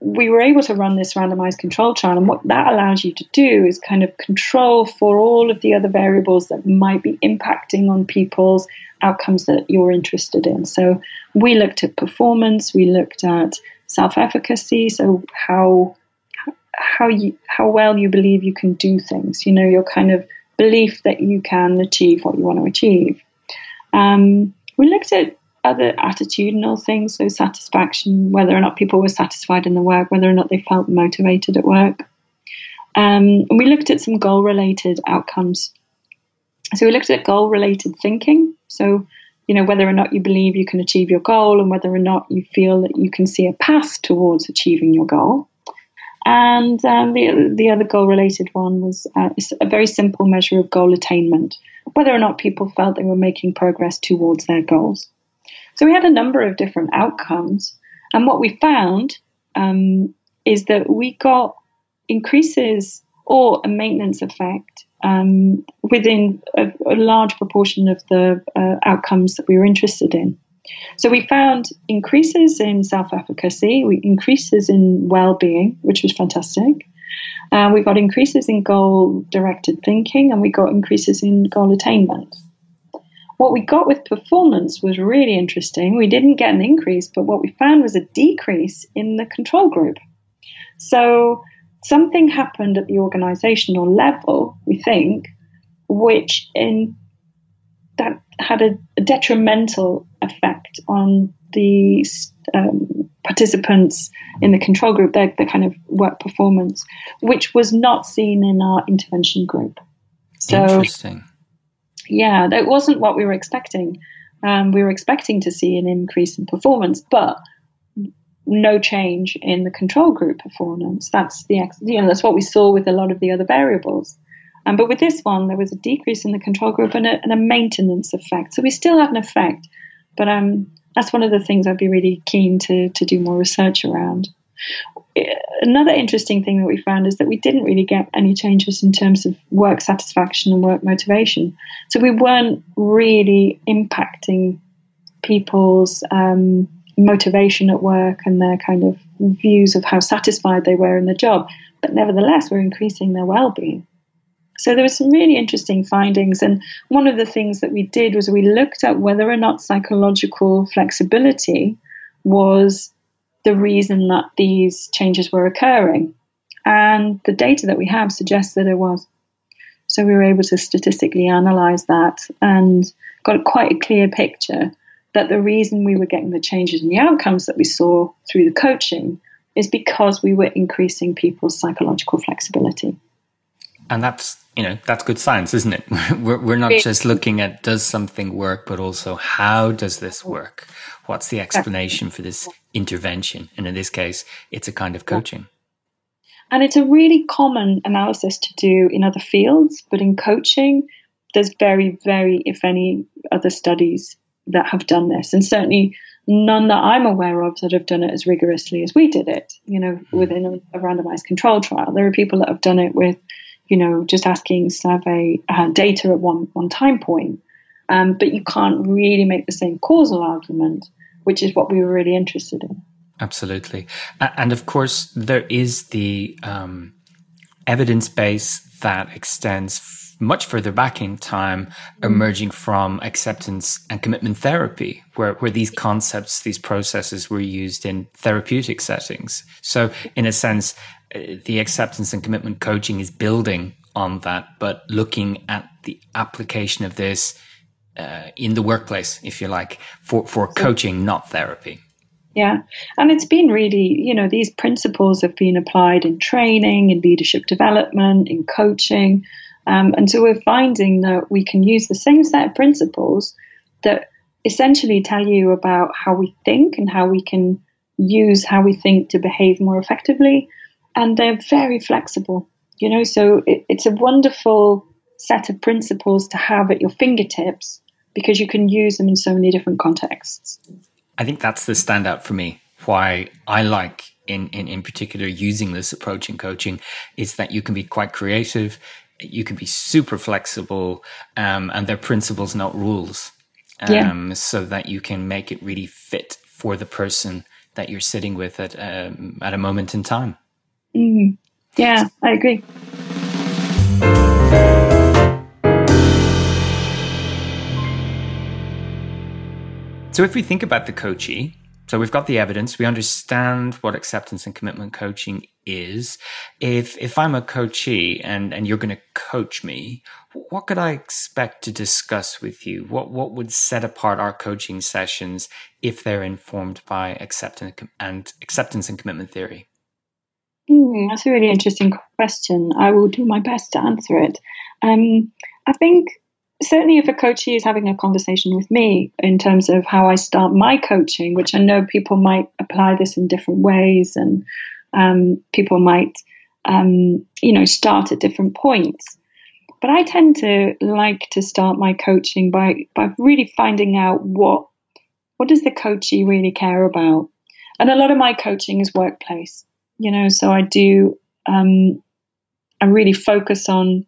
we were able to run this randomized control trial, and what that allows you to do is kind of control for all of the other variables that might be impacting on people's outcomes that you're interested in. So we looked at performance, we looked at self-efficacy, so how how you how well you believe you can do things. You know, your kind of belief that you can achieve what you want to achieve. Um, we looked at other attitudinal things, so satisfaction, whether or not people were satisfied in the work, whether or not they felt motivated at work. Um, and we looked at some goal related outcomes. So we looked at goal related thinking. So, you know, whether or not you believe you can achieve your goal and whether or not you feel that you can see a path towards achieving your goal. And um, the, the other goal related one was uh, a very simple measure of goal attainment, whether or not people felt they were making progress towards their goals. So we had a number of different outcomes. And what we found um, is that we got increases or a maintenance effect um, within a, a, large proportion of the uh, outcomes that we were interested in. So we found increases in self-efficacy, we increases in well-being, which was fantastic. Uh, we got increases in goal-directed thinking, and we got increases in goal attainment. What we got with performance was really interesting. We didn't get an increase, but what we found was a decrease in the control group. So something happened at the organizational level, we think, which in that had a, detrimental effect on the um, participants in the control group, their, their kind of work performance, which was not seen in our intervention group. So, Interesting. Yeah, that wasn't what we were expecting. Um, we were expecting to see an increase in performance, but no change in the control group performance. That's the you know that's what we saw with a lot of the other variables. Um, but with this one, there was a decrease in the control group and a, and a maintenance effect. So we still have an effect, but um, that's one of the things I'd be really keen to to do more research around. Another interesting thing that we found is that we didn't really get any changes in terms of work satisfaction and work motivation. So we weren't really impacting people's um, motivation at work and their kind of views of how satisfied they were in the job. But nevertheless, we're increasing their well-being. So there were some really interesting findings, and one of the things that we did was we looked at whether or not psychological flexibility was the reason that these changes were occurring. And the data that we have suggests that it was. So we were able to statistically analyze that and got quite a clear picture that the reason we were getting the changes in the outcomes that we saw through the coaching is because we were increasing people's psychological flexibility. And that's you know that's good science, isn't it? We're, we're not just looking at does something work, but also how does this work? What's the explanation for this intervention? And in this case, it's a kind of coaching. And it's a really common analysis to do in other fields, but in coaching, there's very, very, if any, other studies that have done this, and certainly none that I'm aware of that have done it as rigorously as we did it. You know, hmm. within a, a randomized control trial, there are people that have done it with, you know, just asking survey uh, data at one one time point, um, but you can't really make the same causal argument, which is what we were really interested in. Absolutely, and of course there is the um, evidence base that extends much further back in time mm. emerging from acceptance and commitment therapy where, where these concepts these processes were used in therapeutic settings so in a sense the acceptance and commitment coaching is building on that but looking at the application of this uh, in the workplace if you like for, for coaching not therapy yeah. And it's been really, you know, these principles have been applied in training, in leadership development, in coaching. Um, and so we're finding that we can use the same set of principles that essentially tell you about how we think and how we can use how we think to behave more effectively. And they're very flexible, you know, so it, it's a wonderful set of principles to have at your fingertips because you can use them in so many different contexts. I think that's the standout for me. Why I like in, in, in particular using this approach in coaching is that you can be quite creative you can be super flexible um, and they're principles not rules um, yeah. so that you can make it really fit for the person that you're sitting with at, um, at a moment in time mm-hmm. yeah i agree so if we think about the coachee so we've got the evidence. We understand what acceptance and commitment coaching is. If if I'm a coachee and and you're going to coach me, what could I expect to discuss with you? What what would set apart our coaching sessions if they're informed by acceptance and acceptance and commitment theory? Mm, that's a really interesting question. I will do my best to answer it. Um, I think certainly if a coachee is having a conversation with me in terms of how I start my coaching, which I know people might apply this in different ways and um, people might, um, you know, start at different points. But I tend to like to start my coaching by, by really finding out what what does the coachee really care about. And a lot of my coaching is workplace, you know, so I do um, I really focus on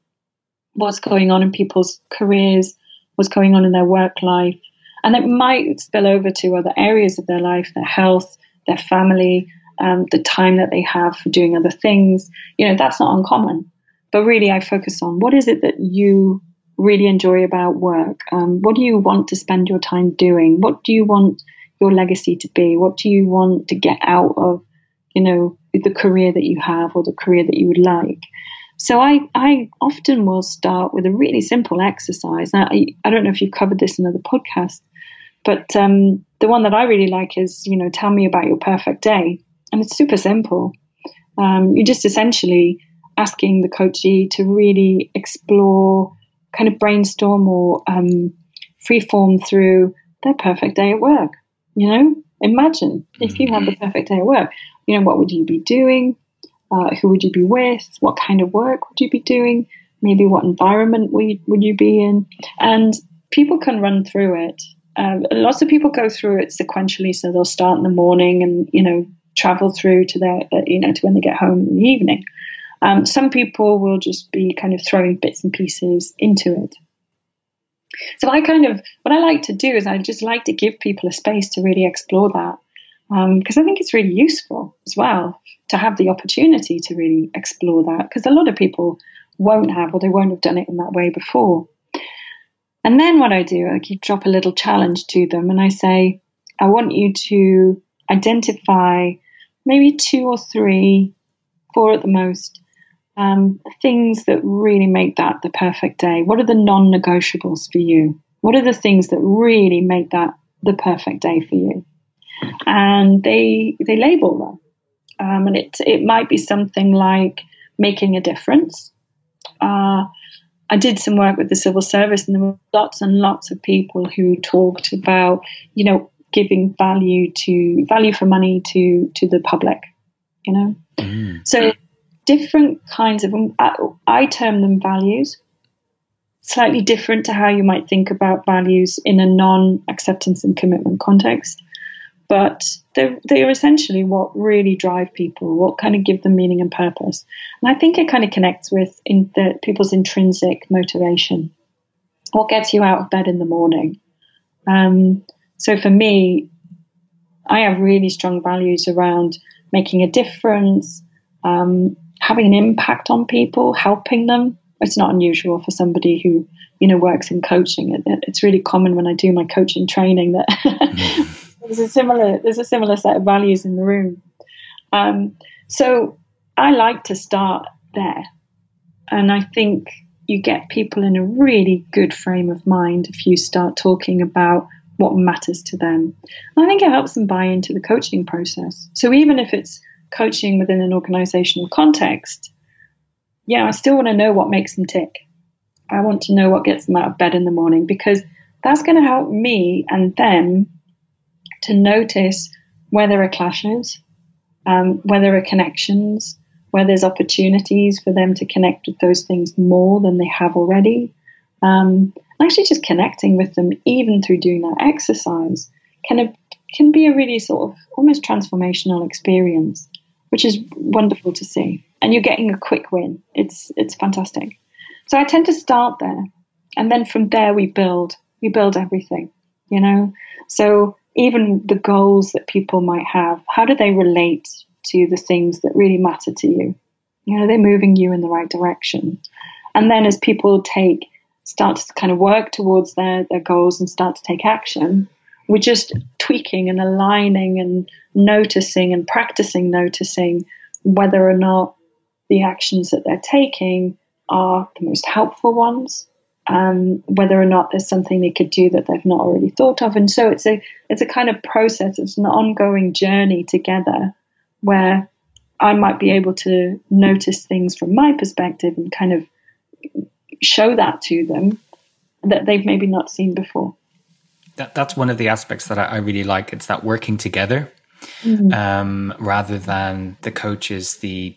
what's going on in people's careers, what's going on in their work life. And it might spill over to other areas of their life, their health, their family, um, the time that they have for doing other things. You know, that's not uncommon. But really, I focus on what is it that you really enjoy about work? Um, what do you want to spend your time doing? What do you want your legacy to be? What do you want to get out of, you know, the career that you have or the career that you would like? So I, I often will start with a really simple exercise. Now, I, I don't know if you've covered this in other podcasts, but um, the one that I really like is, you know, tell me about your perfect day. And it's super simple. Um, you're just essentially asking the coachee to really explore, kind of brainstorm or um, freeform through their perfect day at work. You know, imagine if you had the mm-hmm. perfect day at work. You know, what would you be doing? Uh, who would you be with? What kind of work would you be doing? Maybe what environment would you, would you be in? And people can run through it. Um, lots of people go through it sequentially, so they'll start in the morning and you know travel through to their, uh, you know, to when they get home in the evening. Um, some people will just be kind of throwing bits and pieces into it. So I kind of, what I like to do is I just like to give people a space to really explore that because um, I think it's really useful as well to have the opportunity to really explore that because a lot of people won't have or they won't have done it in that way before. And then what I do, I keep drop a little challenge to them and I say, I want you to identify maybe two or three, four at the most, um, things that really make that the perfect day. What are the non negotiables for you? What are the things that really make that the perfect day for you? And they they label them. Um, and it, it might be something like making a difference. Uh, I did some work with the civil service, and there were lots and lots of people who talked about, you know, giving value to value for money to to the public. You know, mm. so different kinds of I term them values. Slightly different to how you might think about values in a non-acceptance and commitment context but they're, essentially what really drive people, what kind of give them meaning and purpose. And I think it kind of connects with in the, people's intrinsic motivation. What gets you out of bed in the morning? Um, so for me, I have really strong values around making a difference, um, having an impact on people, helping them. It's not unusual for somebody who you know works in coaching. It, it's really common when I do my coaching training that there's a similar there's a similar set of values in the room. Um, so I like to start there, and I think you get people in a really good frame of mind if you start talking about what matters to them. I think it helps them buy into the coaching process. So even if it's coaching within an organizational context, yeah, I still want to know what makes them tick. I want to know what gets them out of bed in the morning because that's going to help me and them to notice where there are clashes, um, where there are connections, where there's opportunities for them to connect with those things more than they have already. Um, actually, just connecting with them, even through doing that exercise, can can be a really sort of almost transformational experience, which is wonderful to see. And you're getting a quick win. It's it's fantastic. So I tend to start there, and then from there we build. We build everything, you know. So even the goals that people might have, how do they relate to the things that really matter to you? You know, they're moving you in the right direction. And then as people take, start to kind of work towards their, their goals and start to take action, we're just tweaking and aligning and noticing and practicing noticing whether or not the actions that they're taking are the most helpful ones um, whether or not there's something they could do that they've not already thought of. And so it's a it's a kind of process. It's an ongoing journey together where I might be able to notice things from my perspective and kind of show that to them that they've maybe not seen before. That, that's one of the aspects that I, I really like. It's that working together mm-hmm. um, rather than the coach is the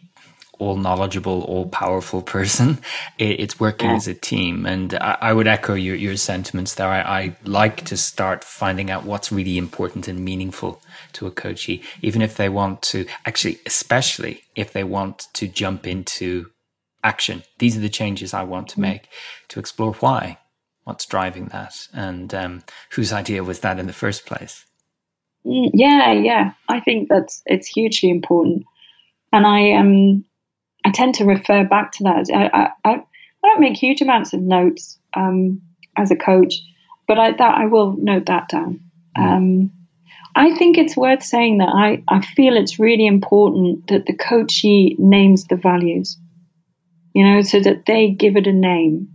all knowledgeable, all powerful person. It, it's working yeah. as a team. And I, I, would echo your, your sentiments there. I, I, like to start finding out what's really important and meaningful to a coachee, even if they want to, actually, especially if they want to jump into action. These are the changes I want to mm. make to explore why, what's driving that, and um, whose idea was that in the first place. Yeah, yeah. I think that's it's hugely important. And I um I tend to refer back to that. I, I, I don't make huge amounts of notes um, as a coach, but I, that I will note that down. Um, I think it's worth saying that I, I feel it's really important that the coachee names the values, you know, so that they give it a name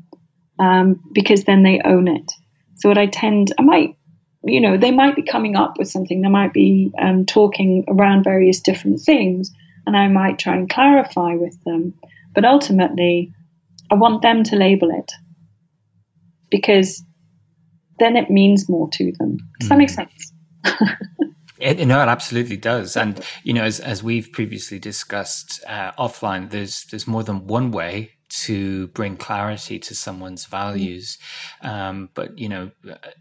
um, because then they own it. So what I tend, I might, you know, they might be coming up with something. They might be um, talking around various different things and I might try and clarify with them. But ultimately, I want them to label it because then it means more to them. Does mm. that make hmm. sense? It, no, it absolutely does. And you know, as as we've previously discussed uh, offline, there's there's more than one way to bring clarity to someone's values. Um, but you know,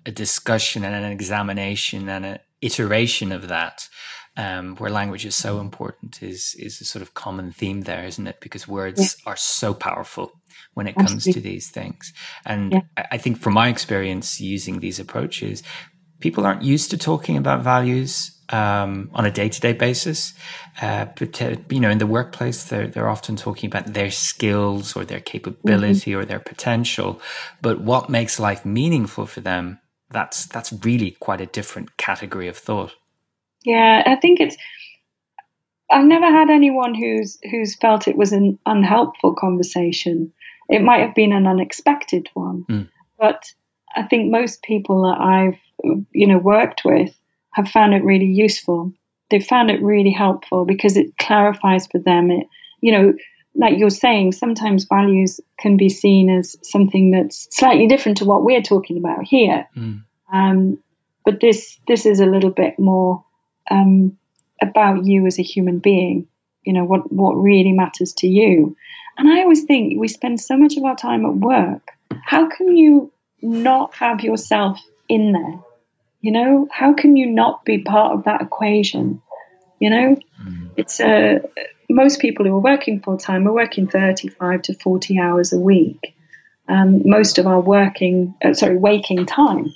a discussion and an examination and an iteration of that um, where language is so important is is a sort of common theme there, isn't it? Because words yeah. are so powerful when it comes Absolutely. to these things. And yeah. I think from my experience using these approaches, people aren't used to talking about values um, on a day-to-day basis. Uh, but uh, you know, in the workplace, they're they're often talking about their skills or their capability mm-hmm. or their potential. But what makes life meaningful for them? That's that's really quite a different category of thought. Yeah, I think it's. I've never had anyone who's who's felt it was an unhelpful conversation. It might have been an unexpected one, mm. but I think most people that I've you know worked with have found it really useful. They've found it really helpful because it clarifies for them. It, you know, like you're saying, sometimes values can be seen as something that's slightly different to what we're talking about here. Mm. Um, but this this is a little bit more um, about you as a human being. You know what what really matters to you. And I always think we spend so much of our time at work. How can you not have yourself in there? You know, how can you not be part of that equation? You know, mm. it's uh, most people who are working full time are working 35 to 40 hours a week. Um, most of our working, uh, sorry, waking time.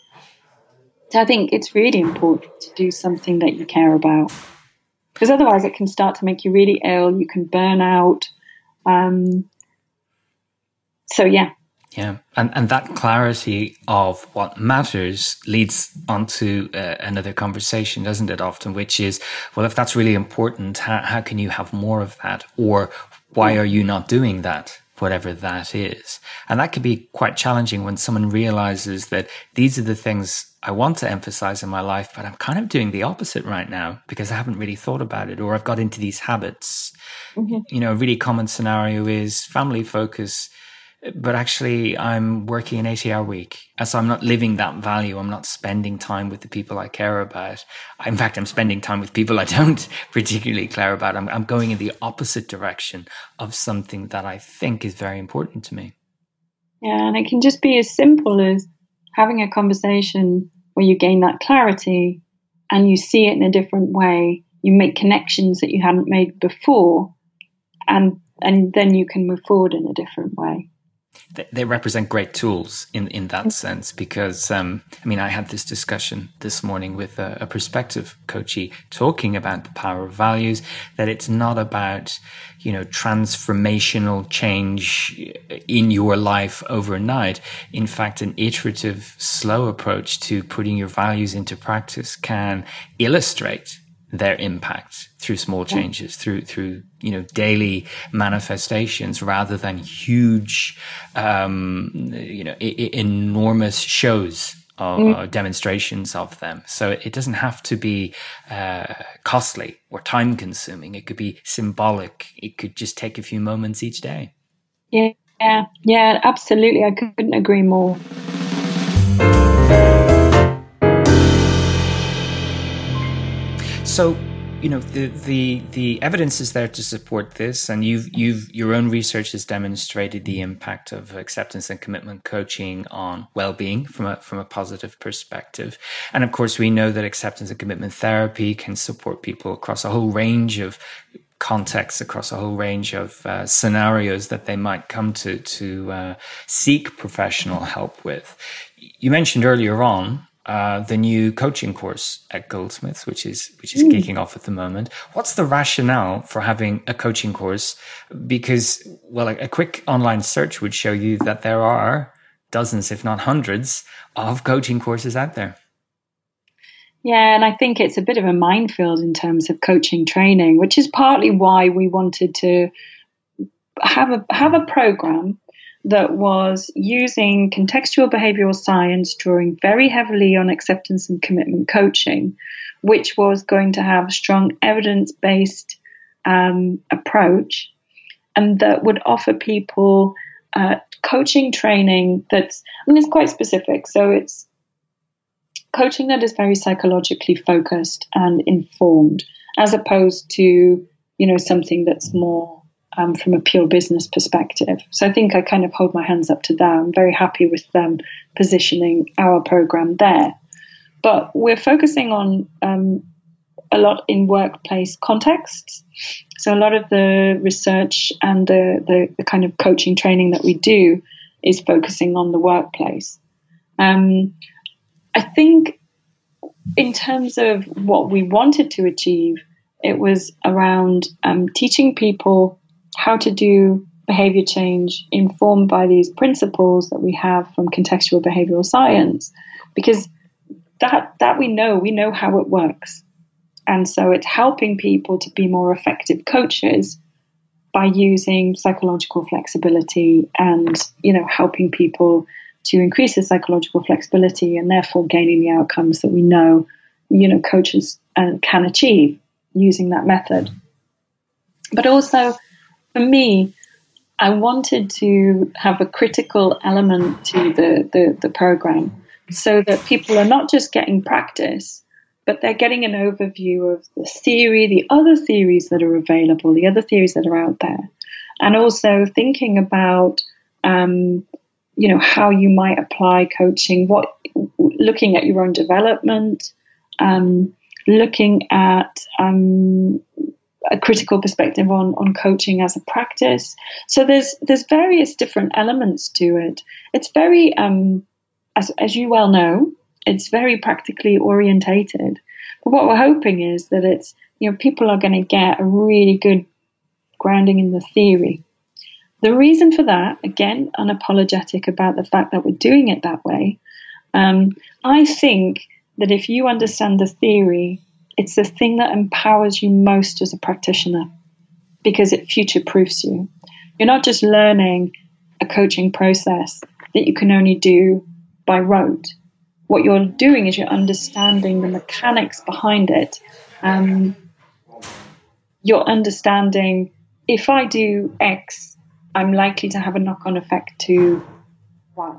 So I think it's really important to do something that you care about because otherwise it can start to make you really ill. You can burn out. Um, so yeah, yeah, and and that clarity of what matters leads onto uh, another conversation, doesn't it? Often, which is, well, if that's really important, how how can you have more of that, or why are you not doing that? Whatever that is. And that could be quite challenging when someone realizes that these are the things I want to emphasize in my life, but I'm kind of doing the opposite right now because I haven't really thought about it or I've got into these habits. Mm-hmm. You know, a really common scenario is family focus but actually I'm working an 80 hour week. So I'm not living that value. I'm not spending time with the people I care about. In fact, I'm spending time with people I don't particularly care about. I'm, I'm going in the opposite direction of something that I think is very important to me. Yeah. And it can just be as simple as having a conversation where you gain that clarity and you see it in a different way. You make connections that you hadn't made before and, and then you can move forward in a different way they represent great tools in in that sense because um, I mean I had this discussion this morning with a, a perspective coachee talking about the power of values that it's not about you know transformational change in your life overnight. In fact an iterative slow approach to putting your values into practice can illustrate their impact through small changes, through through you know daily manifestations, rather than huge, um, you know, I- enormous shows or, mm. demonstrations of them. So it doesn't have to be uh, costly or time consuming. It could be symbolic. It could just take a few moments each day. Yeah, yeah, yeah, absolutely. I couldn't agree more. So, you know, the the the evidence is there to support this, and you've you've your own research has demonstrated the impact of acceptance and commitment coaching on well-being from a from a positive perspective. And of course, we know that acceptance and commitment therapy can support people across a whole range of contexts across a whole range of uh, scenarios that they might come to to uh, seek professional help with. You mentioned earlier on uh, the new coaching course at Goldsmiths, which is which is mm. kicking off at the moment. What's the rationale for having a coaching course? Because well, a, a quick online search would show you that there are dozens, if not hundreds, of coaching courses out there. Yeah, and I think it's a bit of a minefield in terms of coaching training, which is partly why we wanted to have a have a program that was using contextual behavioral science, drawing very heavily on acceptance and commitment coaching, which was going to have a strong evidence based um, approach and that would offer people uh, coaching training that's, I mean, it's quite specific. So it's coaching that is very psychologically focused and informed, as opposed to, you know, something that's more um, from a pure business perspective. So I think I kind of hold my hands up to that. I'm very happy with them positioning our program there. But we're focusing on um, a lot in workplace contexts. So a lot of the research and the, the, the kind of coaching training that we do is focusing on the workplace. Um, I think in terms of what we wanted to achieve, it was around um, teaching people how to do behavior change informed by these principles that we have from contextual behavioral science, because that that we know, we know how it works, and so it's helping people to be more effective coaches by using psychological flexibility and you know helping people to increase the psychological flexibility and therefore gaining the outcomes that we know you know coaches uh, can achieve using that method. But also for me i wanted to have a critical element to the, the, the program so that people are not just getting practice but they're getting an overview of the theory the other theories that are available the other theories that are out there and also thinking about um, you know how you might apply coaching what looking at your own development um, looking at um, a critical perspective on on coaching as a practice. So there's there's various different elements to it. It's very um, as, as you well know it's very practically orientated. But what we're hoping is that it's you know people are going to get a really good grounding in the theory. The reason for that, again, unapologetic about the fact that we're doing it that way, um, I think that if you understand the theory, it's the thing that empowers you most as a practitioner because it future proofs you. You're not just learning a coaching process that you can only do by rote. What you're doing is you're understanding the mechanics behind it. Um, you're understanding if I do X, I'm likely to have a knock on effect to Y.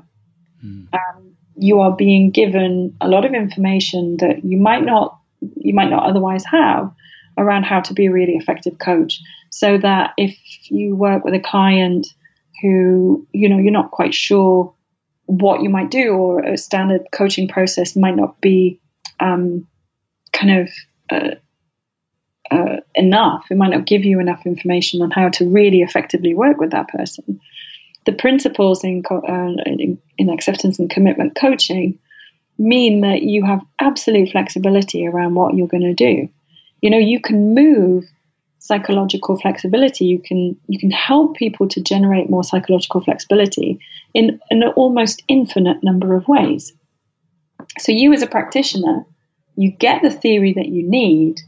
Mm. Um, you are being given a lot of information that you might not you might not otherwise have around how to be a really effective coach so that if you work with a client who you know you're not quite sure what you might do or a standard coaching process might not be um, kind of uh, uh, enough. It might not give you enough information on how to really effectively work with that person. The principles in, uh, in, in acceptance and commitment coaching mean that you have absolute flexibility around what you're going to do. You know, you can move psychological flexibility. You can you can help people to generate more psychological flexibility in an almost infinite number of ways. So you as a practitioner, you get the theory that you need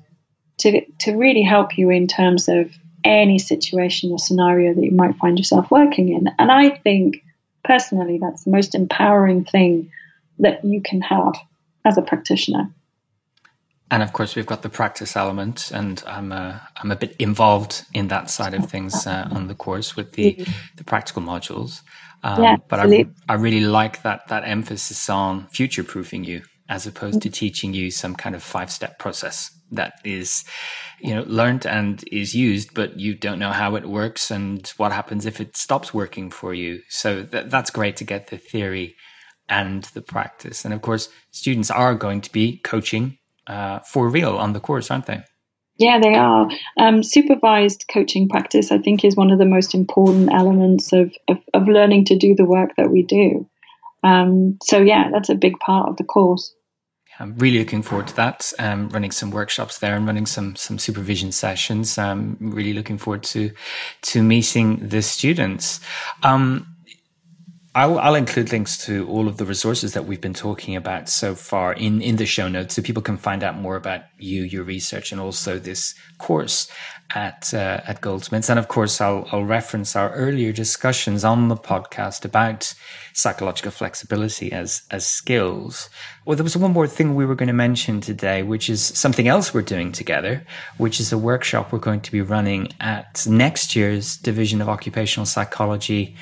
to, to really help you in terms of any situation or scenario that you might find yourself working in. And I think personally that's the most empowering thing that you can have as a practitioner. And of course, we've got the practice element, and I'm a, I'm a bit involved in that side of things uh, on the course with the, the practical modules. Um, yeah, but I, I really like that that emphasis on future proofing you as opposed to teaching you some kind of five step process that is, you know, learned and is used, but you don't know how it works and what happens if it stops working for you. So th- that's great to get the theory and the practice. And of course, students are going to be coaching uh, for real on the course, aren't they? Yeah, they are. Um, supervised coaching practice, I think, is one of the most important elements of, of, of learning to do the work that we do. Um, so, yeah, that's a big part of the course. I'm really looking forward to that. Um, running some workshops there and running some some supervision sessions. I'm really looking forward to to meeting the students. Um, I'll, I'll, include links to all of the resources that we've been talking about so far in, in the show notes so people can find out more about you, your research, and also this course at uh, at Goldsmiths. And of course, I'll, I'll reference our earlier discussions on the podcast about psychological flexibility as as skills. Well, there was one more thing we were going to mention today, which is something else we're doing together, which is a workshop we're going to be running at next year's Division of Occupational Psychology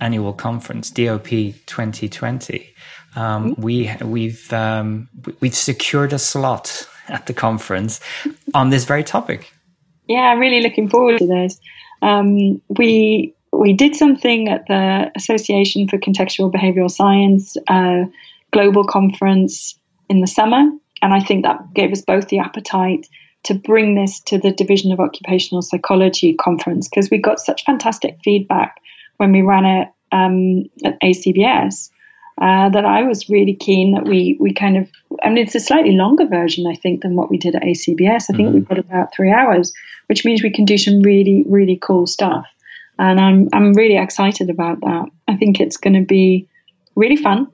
annual conference, DOP 2020. Um, mm-hmm. we we've um, we've secured a slot at the conference on this very topic. Yeah, I'm really looking forward to this. Um, we we did something at the Association for Contextual Behavioral Science uh, global conference in the summer, and I think that gave us both the appetite to bring this to the Division of Occupational Psychology conference because we got such fantastic feedback when we ran it um, at ACBS. Uh, that I was really keen that we we kind of I mean it's a slightly longer version I think than what we did at ACBS. I think mm-hmm. we've got about three hours, which means we can do some really really cool stuff, and I'm I'm really excited about that. I think it's going to be really fun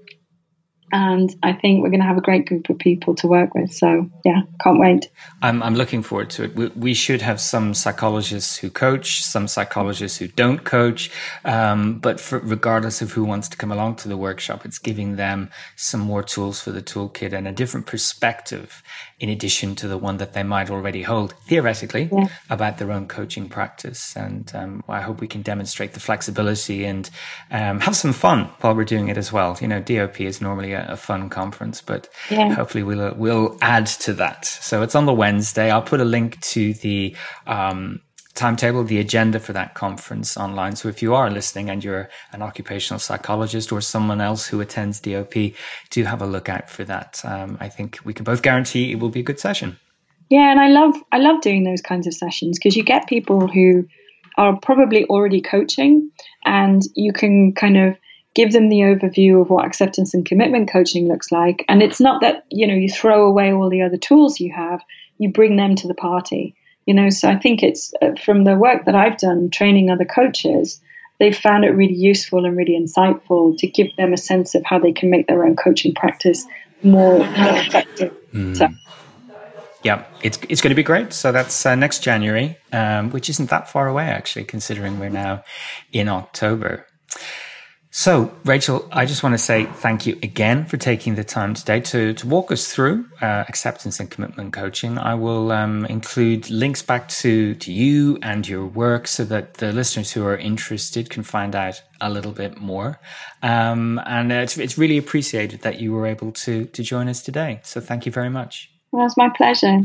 and I think we're going to have a great group of people to work with. So yeah, can't wait. I'm I'm looking forward to it. We, we should have some psychologists who coach, some psychologists who don't coach, um, but for, regardless of who wants to come along to the workshop, it's giving them some more tools for the toolkit and a different perspective in addition to the one that they might already hold theoretically yeah. about their own coaching practice. And um, I hope we can demonstrate the flexibility and um, have some fun while we're doing it as well. You know, DOP is normally a, a fun conference, but yeah. hopefully we'll we'll add to that. So it's on the Wednesday. I'll put a link to the um, timetable, the agenda for that conference online. So if you are listening and you're an occupational psychologist or someone else who attends DOP, do have a look out for that. Um, I think we can both guarantee it will be a good session. Yeah, and I love I love doing those kinds of sessions because you get people who are probably already coaching, and you can kind of give them the overview of what acceptance and commitment coaching looks like. And it's not that you know you throw away all the other tools you have; you bring them to the party you know so i think it's uh, from the work that i've done training other coaches they've found it really useful and really insightful to give them a sense of how they can make their own coaching practice more, more effective mm. so yeah, it's it's going to be great. So that's uh, next January, um, which isn't that far away actually, considering we're now in October. So, Rachel, I just want to say thank you again for taking the time today to, to walk us through uh, acceptance and commitment coaching. I will um, include links back to, to you and your work so that the listeners who are interested can find out a little bit more. Um, and it's, it's really appreciated that you were able to, to join us today. So, thank you very much. Well, it's my pleasure.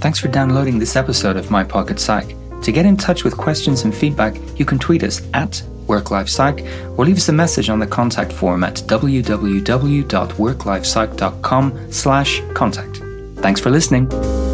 Thanks for downloading this episode of My Pocket Psych. To get in touch with questions and feedback, you can tweet us at WorkLifePsych or leave us a message on the contact form at www.worklifepsych.com slash contact. Thanks for listening.